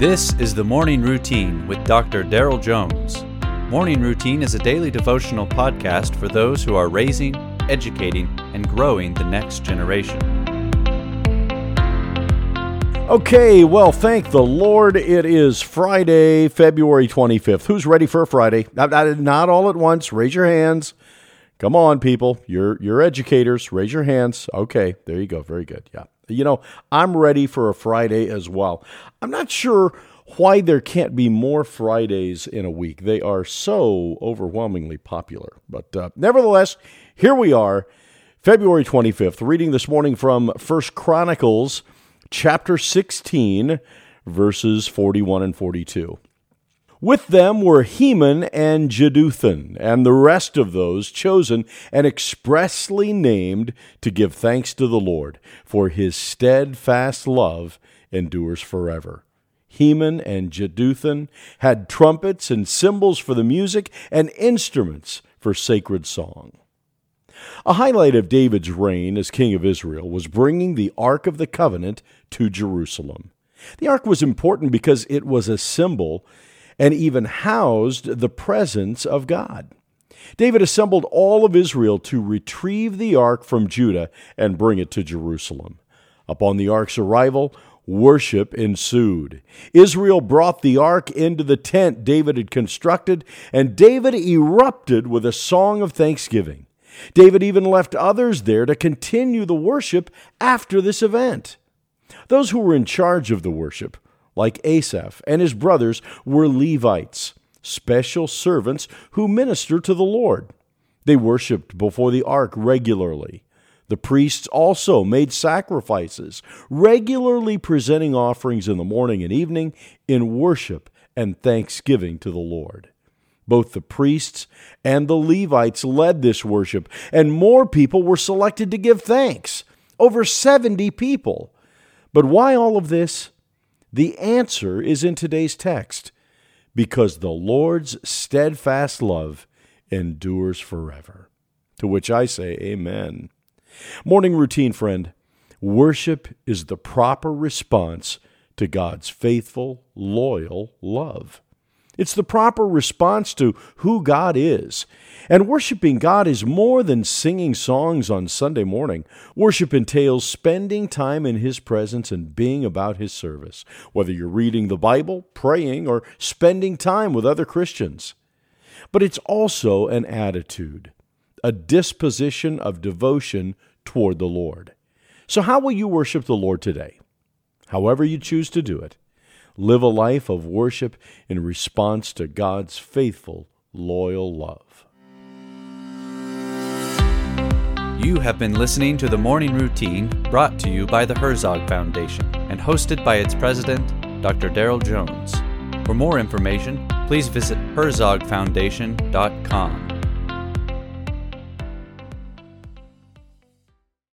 This is the Morning Routine with Dr. Daryl Jones. Morning Routine is a daily devotional podcast for those who are raising, educating, and growing the next generation. Okay, well, thank the Lord. It is Friday, February 25th. Who's ready for a Friday? Not, not all at once. Raise your hands. Come on, people. You're, you're educators. Raise your hands. Okay, there you go. Very good. Yeah. You know, I'm ready for a Friday as well. I'm not sure why there can't be more Fridays in a week. They are so overwhelmingly popular. But uh, nevertheless, here we are, February 25th, reading this morning from First Chronicles chapter 16, verses 41 and 42. With them were Heman and Jeduthun, and the rest of those chosen and expressly named to give thanks to the Lord, for his steadfast love endures forever. Heman and Jeduthun had trumpets and cymbals for the music and instruments for sacred song. A highlight of David's reign as king of Israel was bringing the Ark of the Covenant to Jerusalem. The Ark was important because it was a symbol and even housed the presence of God. David assembled all of Israel to retrieve the ark from Judah and bring it to Jerusalem. Upon the ark's arrival, worship ensued. Israel brought the ark into the tent David had constructed, and David erupted with a song of thanksgiving. David even left others there to continue the worship after this event. Those who were in charge of the worship like Asaph and his brothers, were Levites, special servants who ministered to the Lord. They worshiped before the ark regularly. The priests also made sacrifices, regularly presenting offerings in the morning and evening in worship and thanksgiving to the Lord. Both the priests and the Levites led this worship, and more people were selected to give thanks over 70 people. But why all of this? The answer is in today's text because the Lord's steadfast love endures forever. To which I say, Amen. Morning routine, friend. Worship is the proper response to God's faithful, loyal love. It's the proper response to who God is. And worshiping God is more than singing songs on Sunday morning. Worship entails spending time in His presence and being about His service, whether you're reading the Bible, praying, or spending time with other Christians. But it's also an attitude, a disposition of devotion toward the Lord. So, how will you worship the Lord today? However, you choose to do it. Live a life of worship in response to God's faithful, loyal love. You have been listening to the Morning Routine brought to you by the Herzog Foundation and hosted by its president, Dr. Daryl Jones. For more information, please visit herzogfoundation.com.